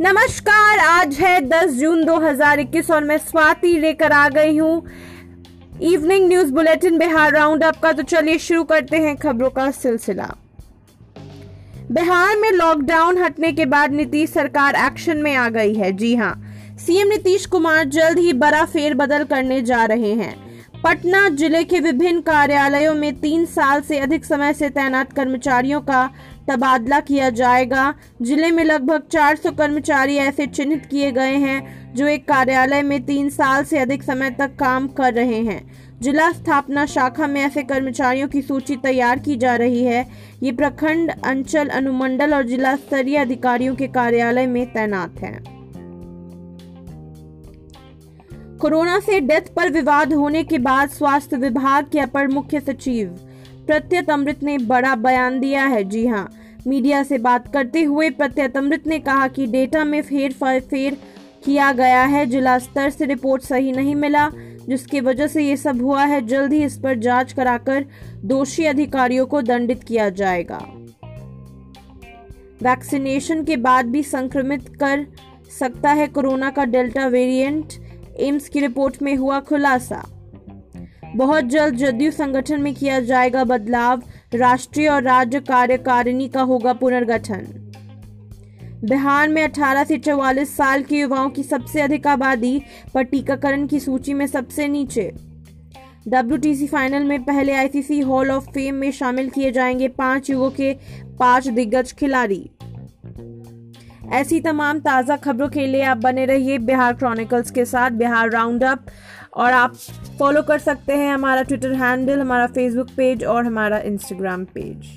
नमस्कार, आज है 10 जून 2021 और मैं स्वाति लेकर आ गई हूँ evening news bulletin Bihar round up का। तो चलिए शुरू करते हैं खबरों का सिलसिला। बिहार में लॉकडाउन हटने के बाद नीतीश सरकार एक्शन में आ गई है। जी हाँ सीएम नीतीश कुमार जल्द ही बड़ा फेरबदल करने जा रहे हैं। पटना ज़िले के विभिन्न कार्यालयों में तीन साल से अधिक समय से तैनात कर्मचारियों का तबादला किया जाएगा। ज़िले में लगभग 400 कर्मचारी ऐसे चिन्हित किए गए हैं, जो एक कार्यालय में तीन साल से अधिक समय तक काम कर रहे हैं। जिला स्थापना शाखा में ऐसे कर्मचारियों की सूची तैयार की जा रही है। ये प्रखंड अंचल अनुमंडल और जिला स्तरीय अधिकारियों के कार्यालय में तैनात हैं। कोरोना से डेथ पर विवाद होने के बाद स्वास्थ्य विभाग के अपर मुख्य सचिव प्रत्यत अमृत ने बड़ा बयान दिया है। जी हाँ मीडिया से बात करते हुए प्रत्यत अमृत ने कहा कि डेटा में फेर फेर किया गया है। जिला स्तर से रिपोर्ट सही नहीं मिला, जिसकी वजह से ये सब हुआ है। जल्द ही इस पर जाँच कराकर दोषी अधिकारियों को दंडित किया जाएगा। वैक्सीनेशन के बाद भी संक्रमित कर सकता है कोरोना का डेल्टा वेरिएंट। एम्स की रिपोर्ट में हुआ खुलासा। बहुत जल्द जदयू संगठन में किया जाएगा बदलाव, राष्ट्रीय और राज्य कार्यकारिणी का होगा पुनर्गठन। बिहार में 18 से 44 साल के युवाओं की सबसे अधिक आबादी पर टीकाकरण की सूची में सबसे नीचे। डब्ल्यूटीसी फाइनल में पहले आईसीसी हॉल ऑफ़ फेम में शामिल किए जाएँगे पाँच युगों के पाँच दिग्गज खिलाड़ी। ऐसी तमाम ताज़ा खबरों के लिए आप बने रहिए बिहार क्रॉनिकल्स के साथ। बिहार राउंड अप और आप फॉलो कर सकते हैं हमारा ट्विटर हैंडल हमारा फेसबुक पेज और हमारा इंस्टाग्राम पेज